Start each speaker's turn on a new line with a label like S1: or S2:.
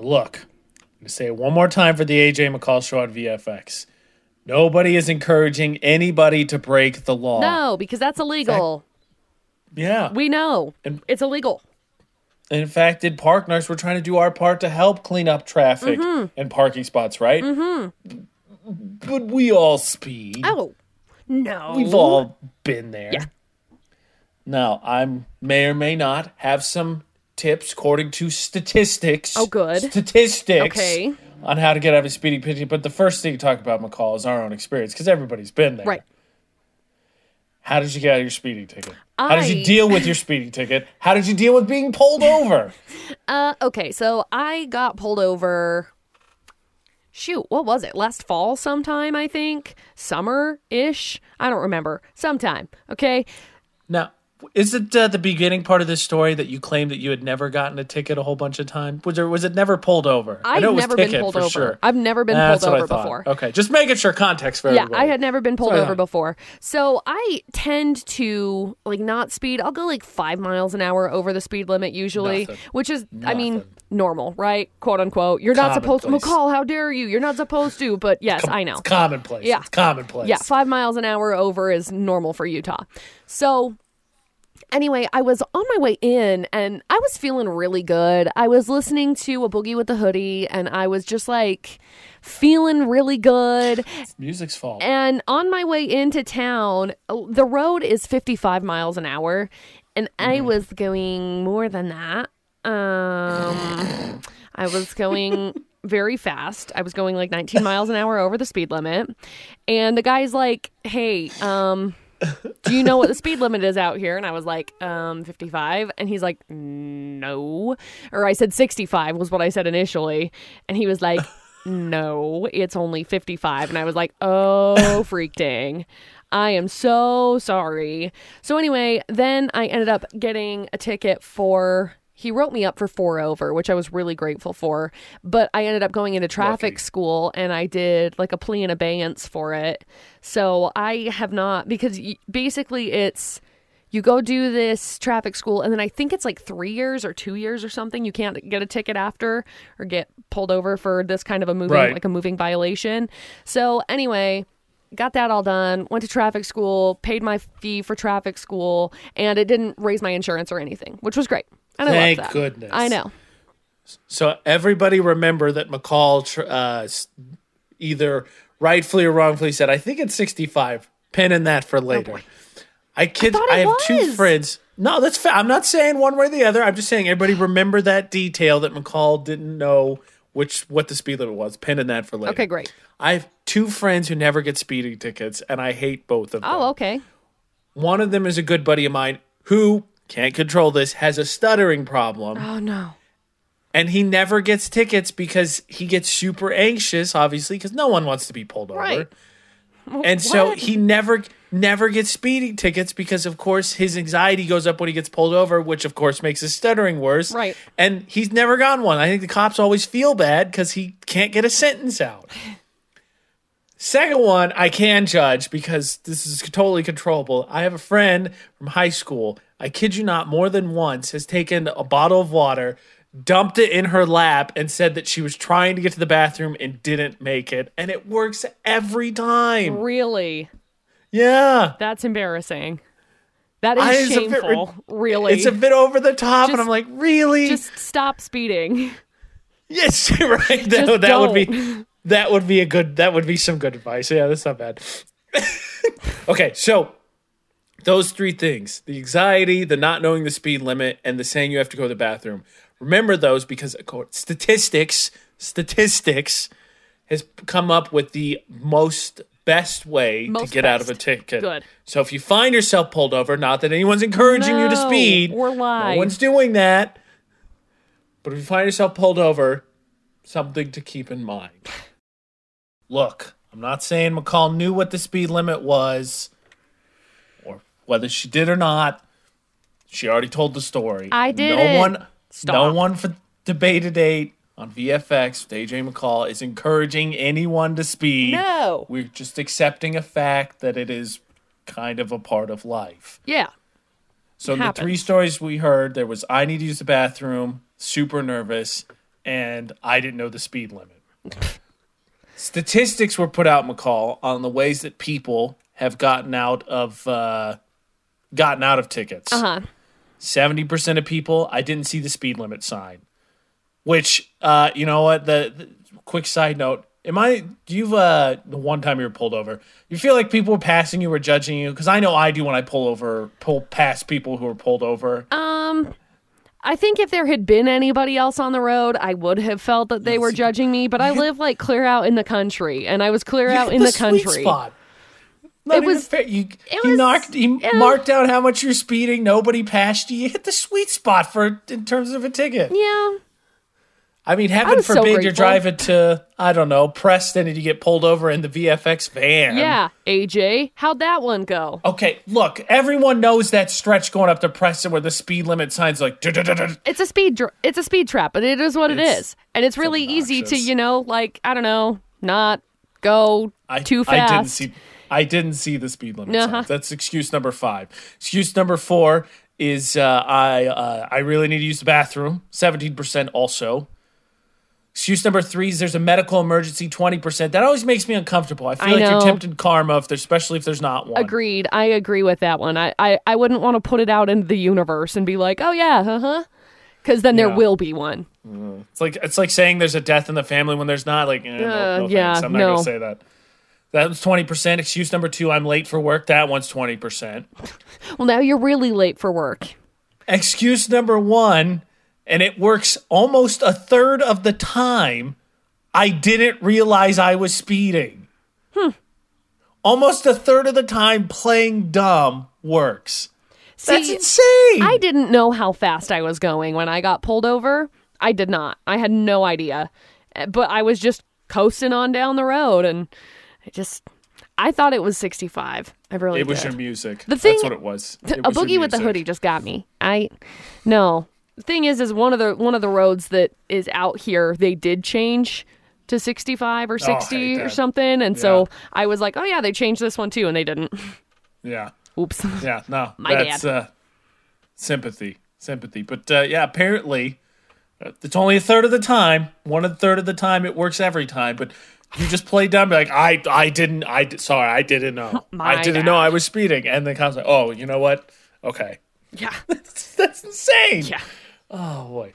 S1: Look, I'm going to say it one more time for the AJ McCall show on VFX. Nobody is encouraging anybody to break the law.
S2: No, because that's illegal.
S1: Yeah.
S2: We know.
S1: And-
S2: it's illegal.
S1: In fact, in Park Nurse, we're trying to do our part to help clean up traffic and parking spots, right? Mm-hmm. But we all speed.
S2: Oh. No.
S1: We've all been there.
S2: Yeah.
S1: Now, I may or may not have some tips according to statistics.
S2: Oh, good.
S1: Statistics.
S2: Okay.
S1: On how to get out of a speeding ticket. But the first thing to talk about, McCall, is our own experience because everybody's been there.
S2: Right.
S1: How did you get out of your speeding ticket? How did you deal with your speeding ticket? How did you deal with being pulled over?
S2: Uh, okay, so I got pulled over. Shoot, what was it? Last fall, sometime, I think? Summer ish? I don't remember. Sometime, okay?
S1: Now, is it uh, the beginning part of this story that you claimed that you had never gotten a ticket a whole bunch of time? Was there was it never pulled over? I
S2: I've
S1: know it was
S2: never been pulled
S1: for
S2: over.
S1: Sure.
S2: I've never been
S1: That's
S2: pulled over before.
S1: Okay, just making sure context for
S2: Yeah,
S1: everybody.
S2: I had never been pulled
S1: Sorry.
S2: over before. So I tend to like not speed. I'll go like five miles an hour over the speed limit usually,
S1: Nothing.
S2: which is, I mean, normal, right? Quote unquote. You're not supposed to. McCall, how dare you? You're not supposed to. But yes, I know.
S1: It's commonplace.
S2: Yeah.
S1: It's commonplace.
S2: Yeah, five miles an hour over is normal for Utah. So, anyway, I was on my way in and I was feeling really good. I was listening to a Boogie with the Hoodie and I was just like feeling really good.
S1: It's music's fault.
S2: And on my way into town, the road is 55 miles an hour and
S1: Mm-hmm.
S2: I was going more than that. Um, I was going very fast. I was going like 19 miles an hour over the speed limit. And the guy's like, "Hey, um do you know what the speed limit is out here?" And I was like, "Um 55." And he's like, "No." Or I said 65 was what I said initially. And he was like, "No, it's only 55." And I was like, "Oh, freak dang." I am so sorry. So anyway, then I ended up getting a ticket for he wrote me up for four over, which I was really grateful for. But I ended up going into traffic
S1: Lucky.
S2: school and I did like a plea in abeyance for it. So I have not because basically it's you go do this traffic school and then I think it's like 3 years or 2 years or something you can't get a ticket after or get pulled over for this kind of a moving
S1: Right.
S2: like a moving violation. So anyway, got that all done, went to traffic school, paid my fee for traffic school and it didn't raise my insurance or anything, which was great. And I
S1: Thank
S2: love that.
S1: goodness.
S2: I know.
S1: So everybody remember that McCall uh, either rightfully or wrongfully said, I think it's 65. Pin in that for later. I kid.
S2: thought
S1: I,
S2: it
S1: have two friends. No, that's fa- I'm not saying one way or the other. I'm just saying everybody remember that detail that McCall didn't know which what the speed limit was. Pin in that for later.
S2: Okay, great.
S1: I have two friends who never get speeding tickets, and I hate both of oh, them.
S2: Oh, okay.
S1: One of them is a good buddy of mine who can't control this, has a stuttering problem
S2: Oh no.
S1: and he never gets tickets because he gets super anxious obviously because no one wants to be pulled over
S2: Right.
S1: and so he never never gets speeding tickets because of course his anxiety goes up when he gets pulled over which of course makes his stuttering worse
S2: Right.
S1: and he's never gotten one i think the cops always feel bad because he can't get a sentence out Second one, I can judge because this is totally controllable. I have a friend from high school. I kid you not, more than once has taken a bottle of water, dumped it in her lap, and said that she was trying to get to the bathroom and didn't make it. And it works every time.
S2: Really?
S1: Yeah.
S2: That's embarrassing. That is
S1: I- a bit
S2: shameful. really.
S1: It's a bit over the top,
S2: Just-
S1: and I'm like, really?
S2: Just stop speeding.
S1: yes, right.
S2: Just
S1: that would be that would be a good that would be some good advice. Yeah, that's not bad. okay, so those three things the anxiety, the not knowing the speed limit, and the saying you have to go to the bathroom. Remember those because statistics, statistics has come up with the most best way
S2: Most
S1: to get out of a ticket.
S2: Good.
S1: So if you find yourself pulled over, not that anyone's encouraging you to speed,
S2: we're
S1: no one's doing that. But if you find yourself pulled over, something to keep in mind. Look, I'm not saying McCall knew what the speed limit was, or whether she did or not. She already told the story.
S2: I
S1: No
S2: didn't.
S1: one, no
S2: Stop.
S1: one for Debate At 8 on VFX with AJ McCall is encouraging anyone to speed.
S2: No.
S1: We're just accepting a fact that it is kind of a part of life.
S2: Yeah.
S1: So the three stories we heard, there was I need to use the bathroom, super nervous, and I didn't know the speed limit. Statistics were put out, McCall, on the ways that people have gotten out of uh, gotten out of tickets.
S2: Uh huh.
S1: Seventy percent of people, I didn't see the speed limit sign. Which, uh, you know what? The, the quick side note: Am I? Do you uh the one time you were pulled over? You feel like people were passing you, were judging you? Because I know I do when I pull over, pull past people who are pulled over.
S2: Um, I think if there had been anybody else on the road, I would have felt that they were judging me. But I live like clear out in the country, and I was clear out in the,
S1: sweet
S2: country.
S1: Spot. Not
S2: It was-
S1: fair. You,
S2: it
S1: you
S2: was-
S1: knocked. You marked out how much you're speeding. Nobody passed you. You hit the sweet spot for in terms of a ticket.
S2: Yeah,
S1: I mean, heaven
S2: so
S1: forbid you're driving to I don't know Preston and you get pulled over in the VFX van.
S2: yeah. AJ, how'd that one go?
S1: Okay, look, everyone knows that stretch going up to Preston where the speed limit signs like.
S2: It's a speed. Dr- it's a speed trap, but it is what it
S1: It's-
S2: and it's really easy to you know, like I don't know, not go
S1: I,
S2: too fast.
S1: I didn't see. I didn't see the speed limit.
S2: Uh-huh.
S1: signs. That's excuse number five. Excuse number four is uh, I uh, I really need to use the bathroom. Seventeen percent also. Excuse number three is there's a medical emergency. Twenty percent. That always makes me uncomfortable. I feel
S2: I
S1: like you're tempting karma, if there's, especially if there's not one.
S2: Agreed. I agree with that one. I, I, I wouldn't want to put it out into the universe and be like, oh yeah, uh huh, because then there will be one.
S1: It's like it's like saying there's a death in the family when there's not. Like, eh, no,
S2: Uh, yeah,
S1: thanks. I'm not
S2: no.
S1: gonna say that. That was twenty percent. Excuse number two, I'm late for work. That one's twenty percent.
S2: Well, now you're really late for work.
S1: excuse number one, and it works almost a third of the time, I didn't realize I was speeding. Almost a third of the time, playing dumb works. That's insane.
S2: I didn't know how fast I was going when I got pulled over. I did not. I had no idea. Uh, But I was just coasting on down the road and I just I thought it was 65. I really
S1: it was
S2: did.
S1: your music.
S2: The thing-
S1: That's what it was. It
S2: a
S1: was
S2: boogie with the hoodie just got me. I no. The thing is is one of the one of the roads that is out here they did change to 65 or 60 or something and so I was like, "Oh yeah, they changed this one too." And they didn't.
S1: Yeah.
S2: Oops.
S1: Yeah. No.
S2: My
S1: that's uh, sympathy. Sympathy. But uh, yeah, apparently uh, it's only a third of the time. One third of the time it works every time. But you just play dumb, like I, I didn't, I sorry, I didn't know,
S2: My
S1: I didn't
S2: bad.
S1: know I was speeding, and the cop's like, oh, you know what? Okay,
S2: yeah.
S1: that's that's insane.
S2: Yeah.
S1: Oh boy.